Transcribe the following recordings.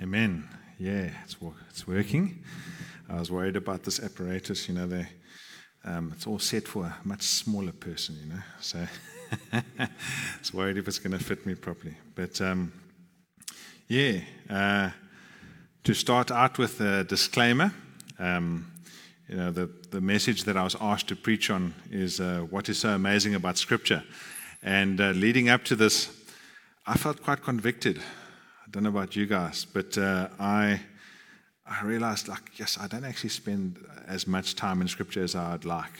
Amen. Yeah, it's, it's working. I was worried about this apparatus. You know, they, um, it's all set for a much smaller person, you know. So I was worried if it's going to fit me properly. But um, yeah, uh, to start out with a disclaimer, um, you know, the, the message that I was asked to preach on is uh, what is so amazing about Scripture. And uh, leading up to this, I felt quite convicted I don't know about you guys, but uh, I I realized like yes, I don't actually spend as much time in Scripture as I'd like,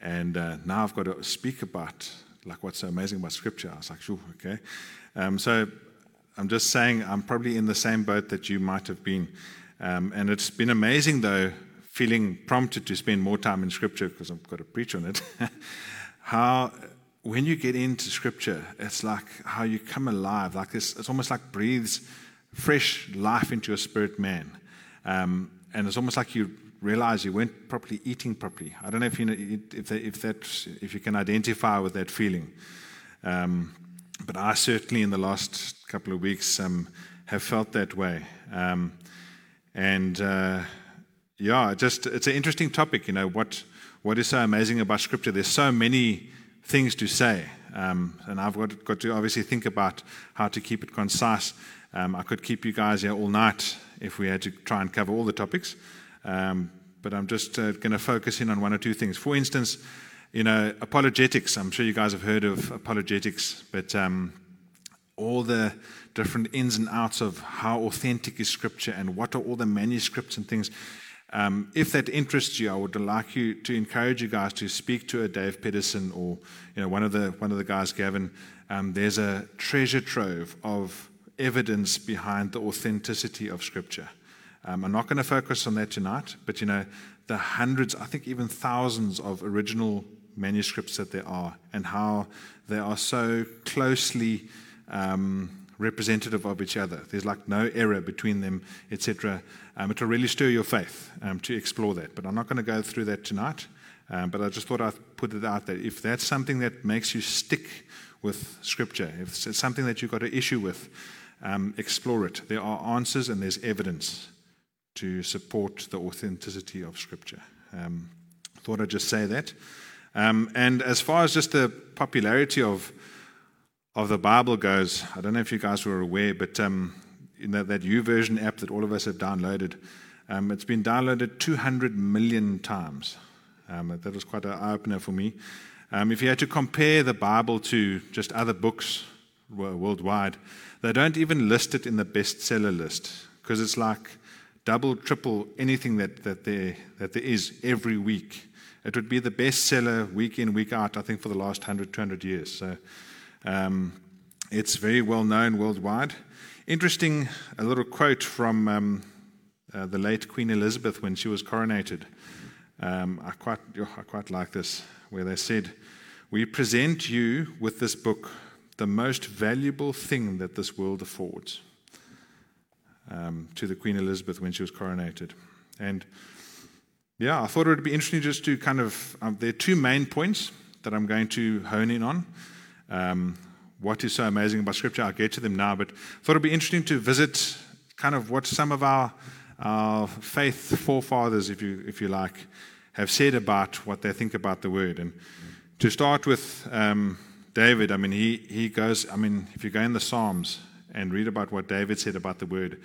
and uh, now I've got to speak about like what's so amazing about Scripture. I was like, sure, okay. Um, so I'm just saying I'm probably in the same boat that you might have been, um, and it's been amazing though, feeling prompted to spend more time in Scripture because I've got to preach on it. How when you get into scripture, it's like how you come alive. Like this, it's almost like breathes fresh life into your spirit man. Um, and it's almost like you realize you weren't properly eating properly. I don't know if you know, if, that, if, that, if you can identify with that feeling. Um, but I certainly, in the last couple of weeks, um, have felt that way. Um, and uh, yeah, just it's an interesting topic. You know what what is so amazing about Scripture? There's so many things to say. Um, and I've got, got, to obviously think about how to keep it concise. Um, I could keep you guys here all night if we had to try and cover all the topics. Um, but I'm just uh, going to focus in on one or two things. For instance, you know, apologetics. I'm sure you guys have heard of apologetics, but um, all the different ins and outs of how authentic is Scripture and what are all the manuscripts and things. Um, if that interests you, I would like you to encourage you guys to speak to a Dave Pedersen or you know one of the one of the guys, Gavin. Um, there's a treasure trove of evidence behind the authenticity of Scripture. Um, I'm not going to focus on that tonight, but you know the hundreds, I think even thousands of original manuscripts that there are, and how they are so closely. Um, representative of each other. There's like no error between them, etc. Um, it'll really stir your faith um, to explore that. But I'm not going to go through that tonight. Um, but I just thought I'd put it out there. If that's something that makes you stick with Scripture, if it's something that you've got an issue with, um, explore it. There are answers and there's evidence to support the authenticity of Scripture. Um, thought I'd just say that. Um, and as far as just the popularity of of the Bible goes, I don't know if you guys were aware, but um, you know, that YouVersion app that all of us have downloaded, um, it's been downloaded 200 million times. Um, that was quite an eye opener for me. Um, if you had to compare the Bible to just other books worldwide, they don't even list it in the bestseller list because it's like double, triple anything that, that, there, that there is every week. It would be the bestseller week in, week out, I think, for the last 100, 200 years. So um, it's very well known worldwide. Interesting, a little quote from um, uh, the late Queen Elizabeth when she was coronated. Um, I, quite, I quite like this, where they said, We present you with this book, the most valuable thing that this world affords, um, to the Queen Elizabeth when she was coronated. And yeah, I thought it would be interesting just to kind of, um, there are two main points that I'm going to hone in on. Um, what is so amazing about Scripture? I'll get to them now, but thought it'd be interesting to visit kind of what some of our, our faith forefathers, if you, if you like, have said about what they think about the Word. And to start with um, David, I mean, he, he goes, I mean, if you go in the Psalms and read about what David said about the Word,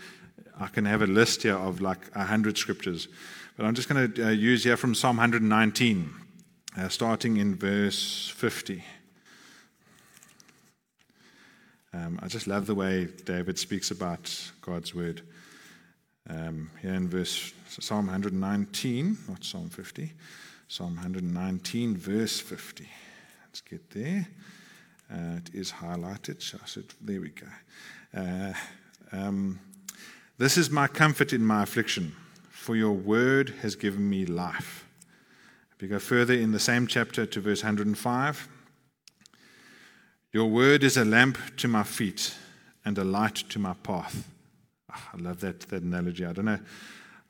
I can have a list here of like a hundred scriptures. But I'm just going to uh, use here from Psalm 119, uh, starting in verse 50. Um, I just love the way David speaks about God's word. Um, here in verse Psalm 119, not Psalm 50, Psalm 119, verse 50. Let's get there. Uh, it is highlighted. So I said, there we go. Uh, um, this is my comfort in my affliction, for your word has given me life. If you go further in the same chapter to verse 105, your word is a lamp to my feet and a light to my path. Oh, I love that, that analogy. I don't know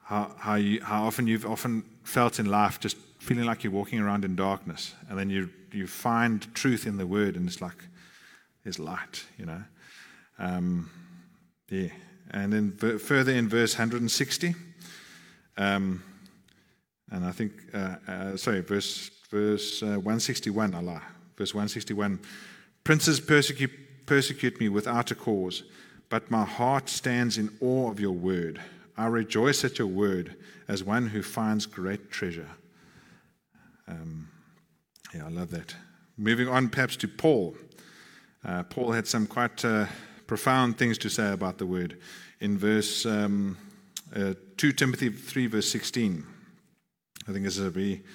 how, how, you, how often you've often felt in life just feeling like you're walking around in darkness, and then you, you find truth in the word, and it's like there's light, you know. Um, yeah. and then further in verse 160. Um, and I think, uh, uh, sorry, verse, verse uh, 161, Allah. Verse 161 Princes persecute, persecute me without a cause, but my heart stands in awe of your word. I rejoice at your word as one who finds great treasure. Um, yeah, I love that. Moving on, perhaps to Paul. Uh, Paul had some quite uh, profound things to say about the word. In verse um, uh, 2 Timothy 3, verse 16, I think this is a very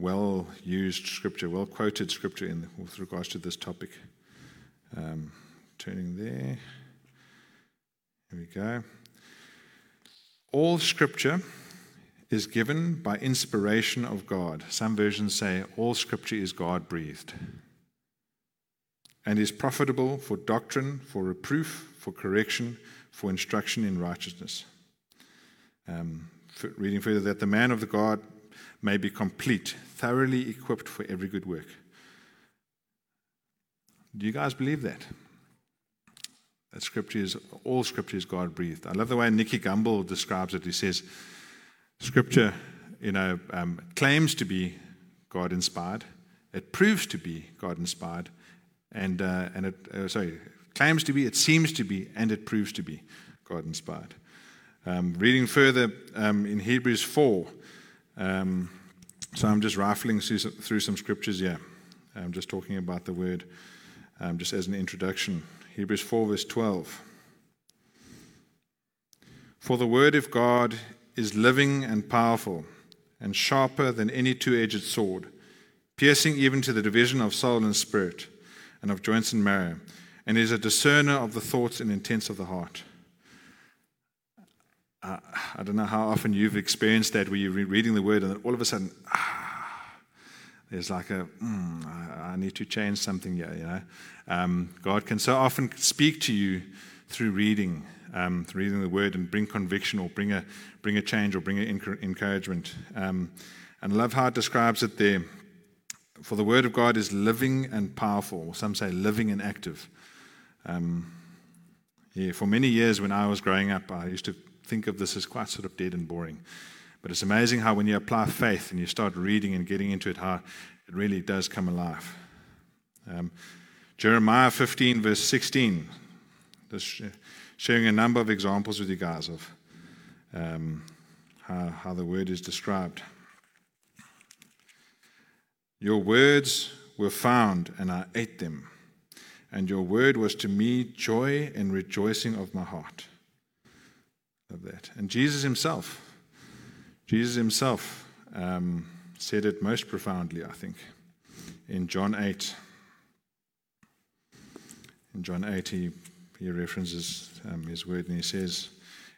well used scripture, well quoted scripture in, with regards to this topic. Um, turning there. Here we go. All scripture is given by inspiration of God. Some versions say all scripture is God breathed and is profitable for doctrine, for reproof, for correction, for instruction in righteousness. Um, reading further, that the man of the God may be complete, thoroughly equipped for every good work. Do you guys believe that? That scripture is all scripture is God breathed. I love the way Nicky Gumbel describes it. He says, Scripture, you know, um, claims to be God inspired. It proves to be God inspired, and uh, and it uh, sorry claims to be, it seems to be, and it proves to be God inspired. Um, reading further um, in Hebrews four, um, so I'm just rifling through some, scriptures here. I'm just talking about the word, um, just as an introduction. Hebrews four verse twelve. For the word of God is living and powerful and sharper than any two edged sword, piercing even to the division of soul and spirit and of joints and marrow, and is a discerner of the thoughts and intents of the heart. Uh, I don't know how often you've experienced that where you're reading the word and all of a sudden, ah, there's like a, mm, I, I, need to change something here, you know. Um, God can so often speak to you through reading um, reading the word and bring conviction or bring a, bring a change or bring an encouragement. Um, and love how it describes it there. For the word of God is living and powerful. Some say living and active. Um, yeah, for many years when I was growing up, I used to think of this as quite sort of dead and boring. But it's amazing how when you apply faith and you start reading and getting into it, how it really does come alive. Um, Jeremiah 15, verse 16. This, sharing a number of examples with you guys of um, how, how the word is described. Your words were found, and I ate them, and your word was to me joy and rejoicing of my heart. Love that. And Jesus himself, Jesus himself um, said it most profoundly, I think, in John 8. In John 8, he he references um, his word and he says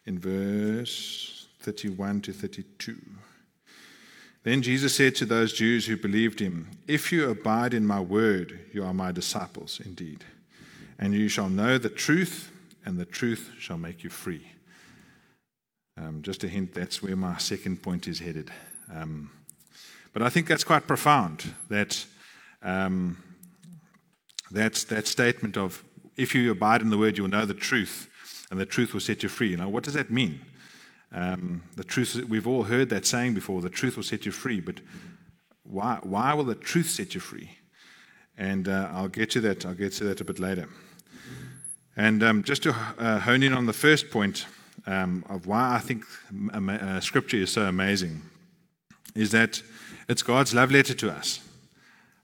in verse 31 to 32 Then Jesus said to those Jews who believed him, If you abide in my word, you are my disciples indeed, and you shall know the truth, and the truth shall make you free. Um, just a hint, that's where my second point is headed. Um, but I think that's quite profound, that, um, that's that statement of if you abide in the word, you will know the truth, and the truth will set you free. Now, what does that mean? Um, the truth, we've all heard that saying before, the truth will set you free, but why, why will the truth set you free? And uh, I'll get to that. I'll get to that a bit later. And um, just to uh, hone in on the first point um, of why I think uh, Scripture is so amazing, is that it's God's love letter to us.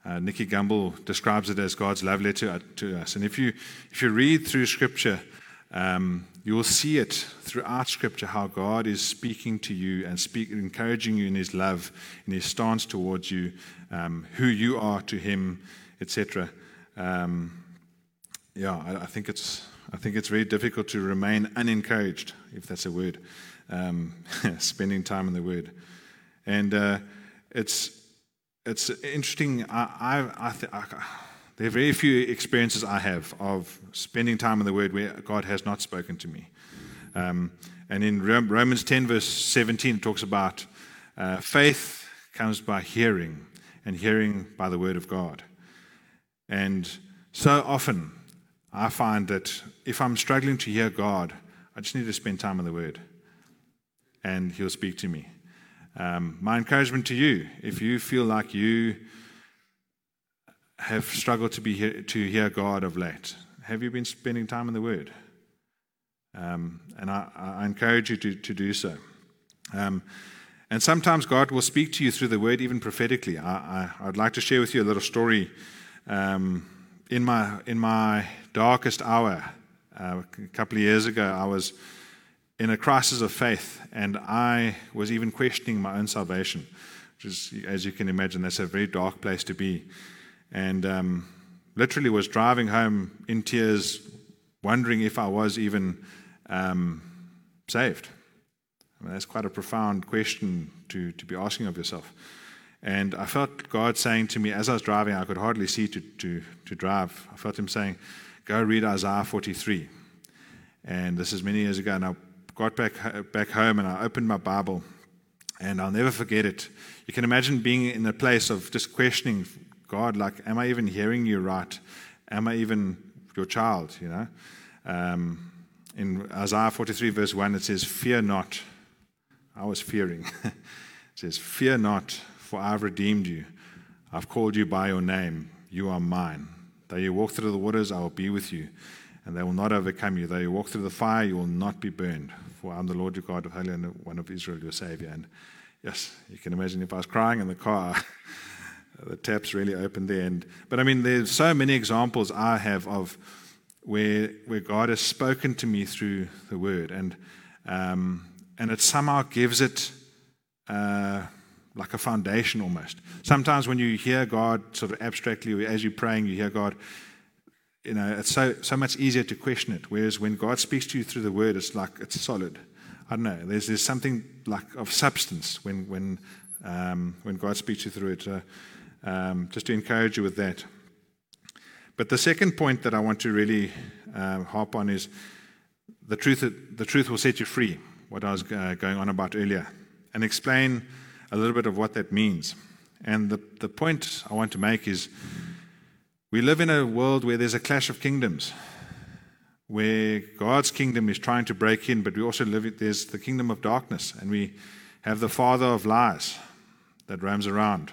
Uh, Nicky Gumbel describes it as God's love letter to us. And if you, if you read through Scripture, um, you will see it throughout Scripture how God is speaking to you and speak, encouraging you in His love, in His stance towards you, um, who you are to Him, etc. Um, yeah, I, I, think it's I think it's very difficult to remain unencouraged, if that's a word, um, spending time in the Word, and uh, it's it's interesting. I, I, I, th- I, there are very few experiences I have of spending time in the Word where God has not spoken to me. Um, and in Romans 10, verse 17, it talks about uh, faith comes by hearing, and hearing by the Word of God. And so often, I find that if I'm struggling to hear God, I just need to spend time in the Word, and He'll speak to me. Um, my encouragement to you, if you feel like you have struggled to be here, to hear God of late, have you been spending time in the Word? Um, and I, I, encourage you to, to do so. Um, and sometimes God will speak to you through the Word, even prophetically. I, I, would like to share with you a little story. Um, in my in my darkest hour, uh, a couple of years ago, I was in a crisis of faith, and I was even questioning my own salvation, which is, as you can imagine, that's a very dark place to be. And um, literally was driving home in tears, wondering if I was even um, saved. I mean, that's quite a profound question to, to be asking of yourself. And I felt God saying to me as I was driving, I could hardly see to, to, to drive. I felt Him saying, Go read Isaiah 43. And this is many years ago, and I got back, back home and I opened my Bible, and I'll never forget it. You can imagine being in a place of just questioning God, like, am I even hearing you right? Am I even your child? You know? Um, in Isaiah 43, verse 1, it says, Fear not. I was fearing. it says, Fear not, for I've redeemed you. I've called you by your name. You are mine. Though you walk through the waters, I will be with you, and they will not overcome you. Though you walk through the fire, you will not be burned. For I'm the Lord your God of Holy and one of Israel, your Savior. And yes, you can imagine if I was crying in the car. the taps really opened there. And, but I mean, there's so many examples I have of where, where God has spoken to me through the word. And, um, and it somehow gives it uh, like a foundation almost. Sometimes when you hear God sort of abstractly, or as you're praying, you hear God, you know, it's so, so much easier to question it. Whereas when God speaks to you through the word, it's like it's solid. I don't know. There's, there's something like of substance when, when, um, when God speaks to you through it. Uh, um, just to encourage you with that. But the second point that I want to really uh, harp on is the truth, the truth will set you free, what I was uh, going on about earlier, and explain a little bit of what that means. And the, the point I want to make is we live in a world where there's a clash of kingdoms, where God's kingdom is trying to break in, but we also live, there's the kingdom of darkness, and we have the father of lies that roams around.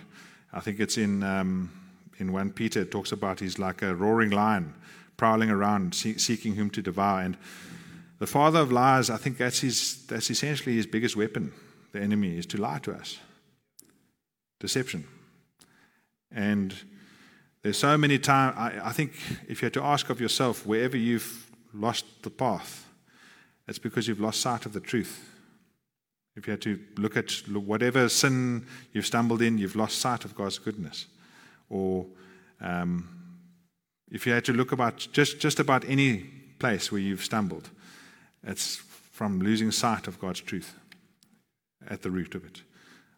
I think it's in, um, in 1 Peter, it talks about he's like a roaring lion prowling around see- seeking whom to devour. And the father of lies, I think that's, his, that's essentially his biggest weapon, the enemy, is to lie to us. Deception. And there's so many times, I, I think if you had to ask of yourself, wherever you've lost the path, it's because you've lost sight of the truth. If you had to look at whatever sin you've stumbled in, you've lost sight of God's goodness. Or um, if you had to look about just, just about any place where you've stumbled, it's from losing sight of God's truth at the root of it,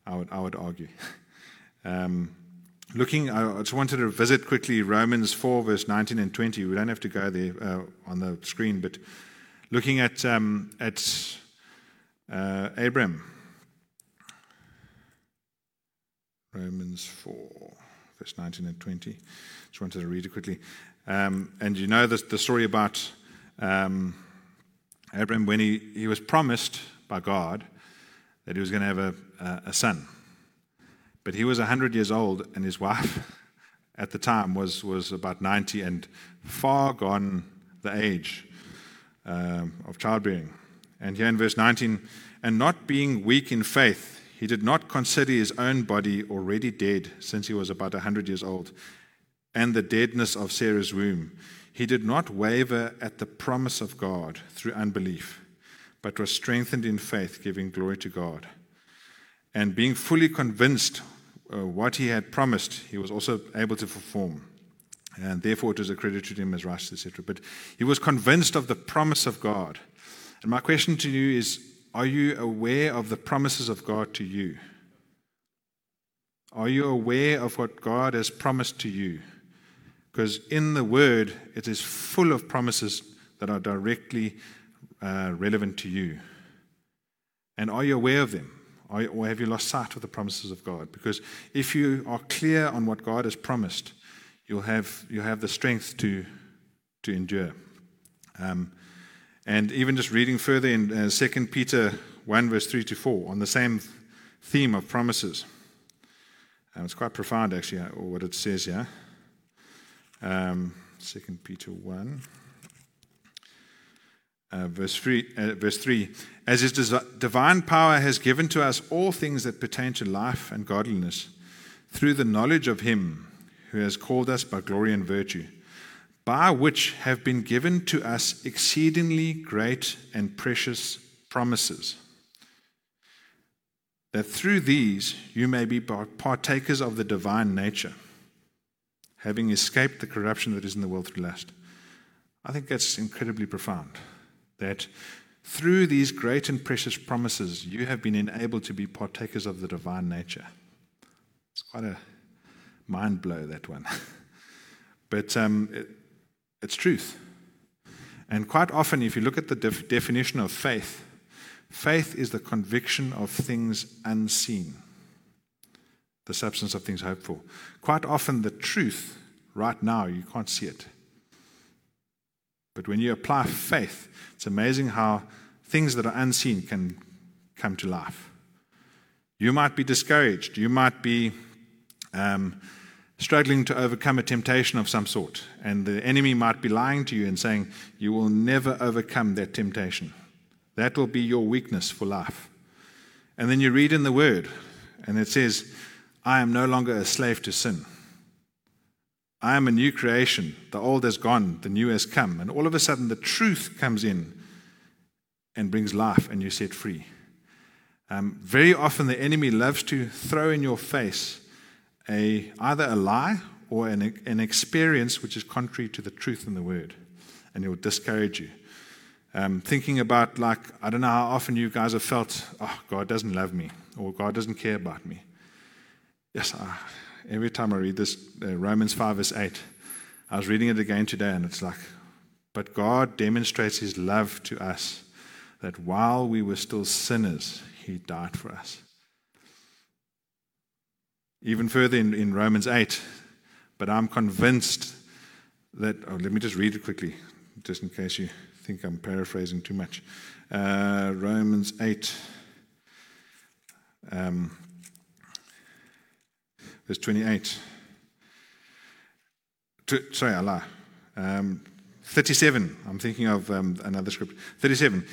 I would, I would argue. Um, looking, I just wanted to visit quickly Romans 4, verse 19 and 20. We don't have to go there uh, on the screen, but looking at, um, at uh, Abram. Romans 4, verse 19 and 20. Just wanted to read it quickly. Um, and you know the, the story about um, Abram when he, he was promised by God that he was going to have a, a, son. But he was 100 years old, and his wife at the time was, was about 90 and far gone the age um, of childbearing. And here in verse 19, and not being weak in faith, he did not consider his own body already dead since he was about a 100 years old, and the deadness of Sarah's womb. He did not waver at the promise of God through unbelief, but was strengthened in faith, giving glory to God. And being fully convinced uh, what he had promised, he was also able to perform. And therefore it was accredited to him as righteous, etc. But he was convinced of the promise of God. And my question to you is Are you aware of the promises of God to you? Are you aware of what God has promised to you? Because in the Word, it is full of promises that are directly uh, relevant to you. And are you aware of them? or have you lost sight of the promises of God? Because if you are clear on what God has promised, you'll have, you'll have the strength to, to endure. Um, And even just reading further in uh, 2 Peter 1, verse 3 to 4, on the same theme of promises. Um, it's quite profound, actually, uh, what it says here. Um, 2 Peter 1. Uh, verse, three, uh, verse 3 As his divine power has given to us all things that pertain to life and godliness, through the knowledge of him who has called us by glory and virtue, by which have been given to us exceedingly great and precious promises, that through these you may be partakers of the divine nature, having escaped the corruption that is in the world through lust. I think that's incredibly profound that through these great and precious promises, you have been enabled to be partakers of the divine nature. It's quite a mind blow, that one. but um, it, it's truth. And quite often, if you look at the def- definition of faith, faith is the conviction of things unseen, the substance of things hoped for. Quite often, the truth, right now, you can't see it. But when you apply faith, it's amazing how things that are unseen can come to life. You might be discouraged. You might be um, struggling to overcome a temptation of some sort. And the enemy might be lying to you and saying, You will never overcome that temptation. That will be your weakness for life. And then you read in the word, and it says, I am no longer a slave to sin. I am a new creation. The old has gone, the new has come. And all of a sudden, the truth comes in and brings life, and you're set free. Um, very often, the enemy loves to throw in your face a, either a lie or an, an experience which is contrary to the truth in the word, and it will discourage you. Um, thinking about, like, I don't know how often you guys have felt, oh, God doesn't love me, or God doesn't care about me. Yes, I, every time I read this, uh, Romans 5, verse 8, I was reading it again today, and it's like, but God demonstrates his love to us that while we were still sinners, he died for us. Even further in, in Romans 8, but I'm convinced that, oh, let me just read it quickly, just in case you think I'm paraphrasing too much. Uh, Romans 8. Um, verse 28. To, sorry, Allah. Um, 37. I'm thinking of um, another script. 37.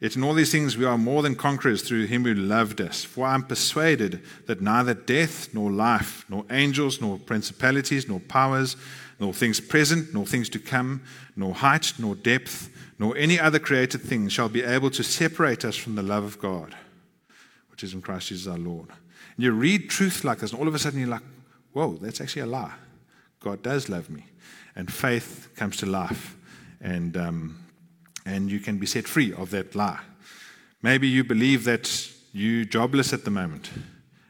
Yet in all these things we are more than conquerors through him who loved us. For I am persuaded that neither death, nor life, nor angels, nor principalities, nor powers, nor things present, nor things to come, nor height, nor depth, nor any other created thing shall be able to separate us from the love of God, which is in Christ Jesus our Lord. And you read truth like this, and all of a sudden you're like, whoa, that's actually a lie. God does love me. And faith comes to life. And, um, and you can be set free of that lie. Maybe you believe that you're jobless at the moment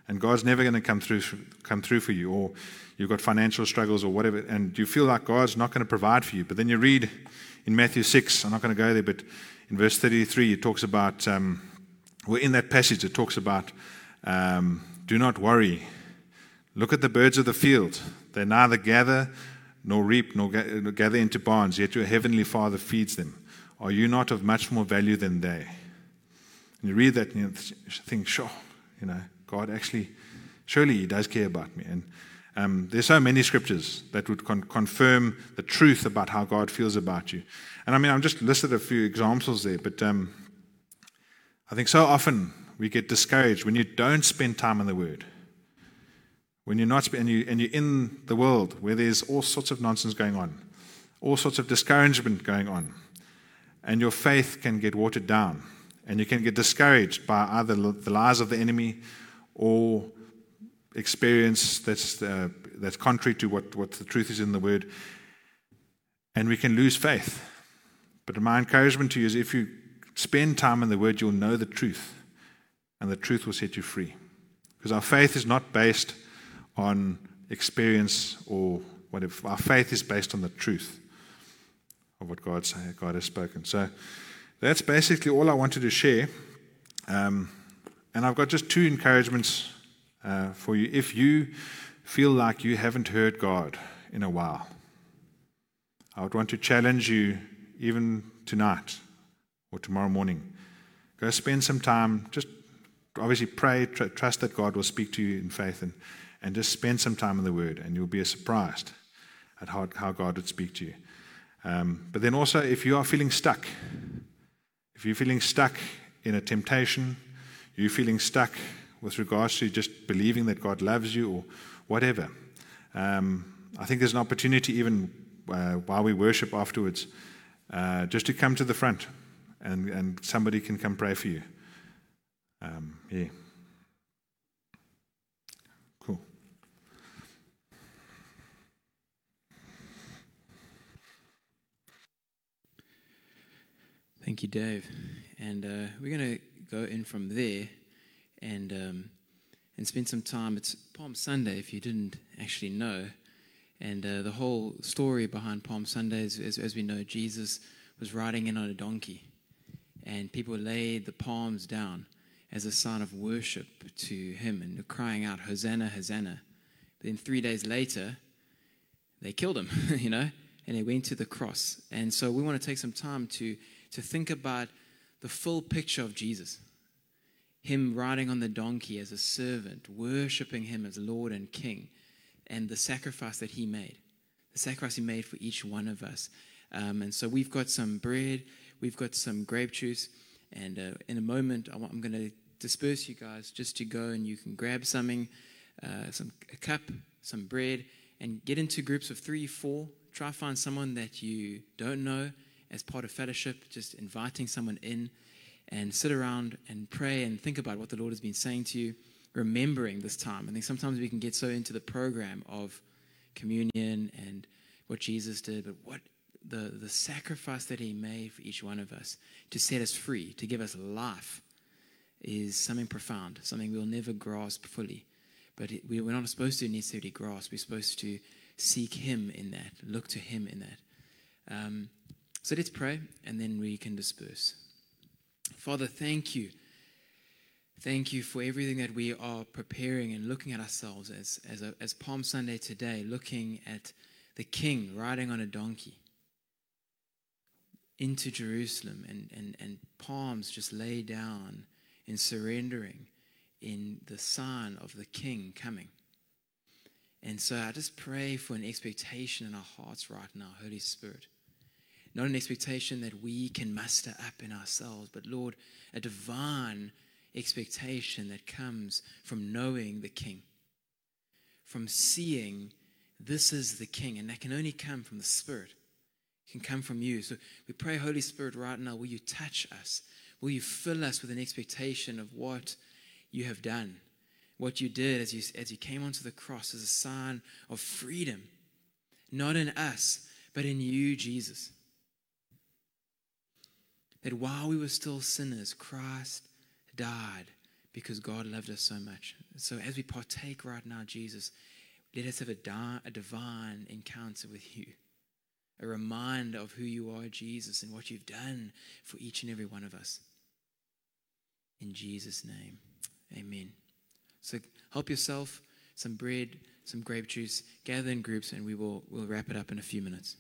and God's never going to come through, come through for you, or you've got financial struggles or whatever, and you feel like God's not going to provide for you. But then you read in Matthew 6, I'm not going to go there, but in verse 33, it talks about, um, well, in that passage, it talks about um, do not worry. Look at the birds of the field. They neither gather nor reap nor gather into barns, yet your heavenly Father feeds them. Are you not of much more value than they? And you read that and you think, sure, you know, God actually, surely He does care about me. And um, there's so many scriptures that would con- confirm the truth about how God feels about you. And I mean, I've just listed a few examples there, but um, I think so often we get discouraged when you don't spend time in the Word. When you're not, and, you, and you're in the world where there's all sorts of nonsense going on, all sorts of discouragement going on, and your faith can get watered down, and you can get discouraged by either the lies of the enemy or experience that's, uh, that's contrary to what, what the truth is in the Word, and we can lose faith. But my encouragement to you is if you spend time in the Word, you'll know the truth and the truth will set you free. Because our faith is not based on experience or whatever. Our faith is based on the truth of what God, God has spoken. So that's basically all I wanted to share. Um, and I've got just two encouragements uh, for you. If you feel like you haven't heard God in a while, I would want to challenge you even tonight or tomorrow morning. Go spend some time, just obviously pray, tr- trust that God will speak to you in faith, and, and just spend some time in the Word, and you'll be surprised at how, how God would speak to you. Um, but then also, if you are feeling stuck, if you're feeling stuck in a temptation, you're feeling stuck with regards to just believing that God loves you or whatever, um, I think there's an opportunity, even uh, while we worship afterwards, uh, just to come to the front and, and somebody can come pray for you. Um, yeah. Cool. Thank you, Dave. And uh, we're going to go in from there and um, and spend some time. It's Palm Sunday, if you didn't actually know. And uh, the whole story behind Palm Sunday is, as, as we know, Jesus was riding in on a donkey, and people laid the palms down as a sign of worship to him and crying out, Hosanna, Hosanna. But then three days later, they killed him, you know, and they went to the cross. And so we want to take some time to, to think about the full picture of Jesus. Him riding on the donkey as a servant, worshiping him as Lord and King, and the sacrifice that he made, the sacrifice he made for each one of us. Um, and so we've got some bread, we've got some grape juice, and uh, in a moment, I'm going to disperse you guys just to go and you can grab something, uh, some a cup, some bread, and get into groups of three, four. Try find someone that you don't know as part of fellowship, just inviting someone in, and sit around and pray and think about what the Lord has been saying to you, remembering this time. I think sometimes we can get so into the program of communion and what Jesus did, but what the, the sacrifice that he made for each one of us to set us free, to give us life, is something profound, something we'll never grasp fully. But it, we're not supposed to necessarily grasp, we're supposed to seek him in that, look to him in that. Um, so let's pray and then we can disperse. Father, thank you. Thank you for everything that we are preparing and looking at ourselves as, as, a, as Palm Sunday today, looking at the King riding on a donkey into Jerusalem and, and, and palms just lay down in surrendering in the sign of the King coming. And so I just pray for an expectation in our hearts right now, Holy Spirit. Not an expectation that we can muster up in ourselves, but Lord, a divine expectation that comes from knowing the King, from seeing this is the King, and that can only come from the Spirit can come from you. So we pray, Holy Spirit, right now, will you touch us? Will you fill us with an expectation of what you have done? What you did as you, as you came onto the cross as a sign of freedom, not in us, but in you, Jesus. That while we were still sinners, Christ died because God loved us so much. So as we partake right now, Jesus, let us have a, di- a divine encounter with you a reminder of who you are, Jesus, and what you've done for each and every one of us. In Jesus' name, amen. So help yourself, some bread, some grape juice, gather in groups, and we will we'll wrap it up in a few minutes.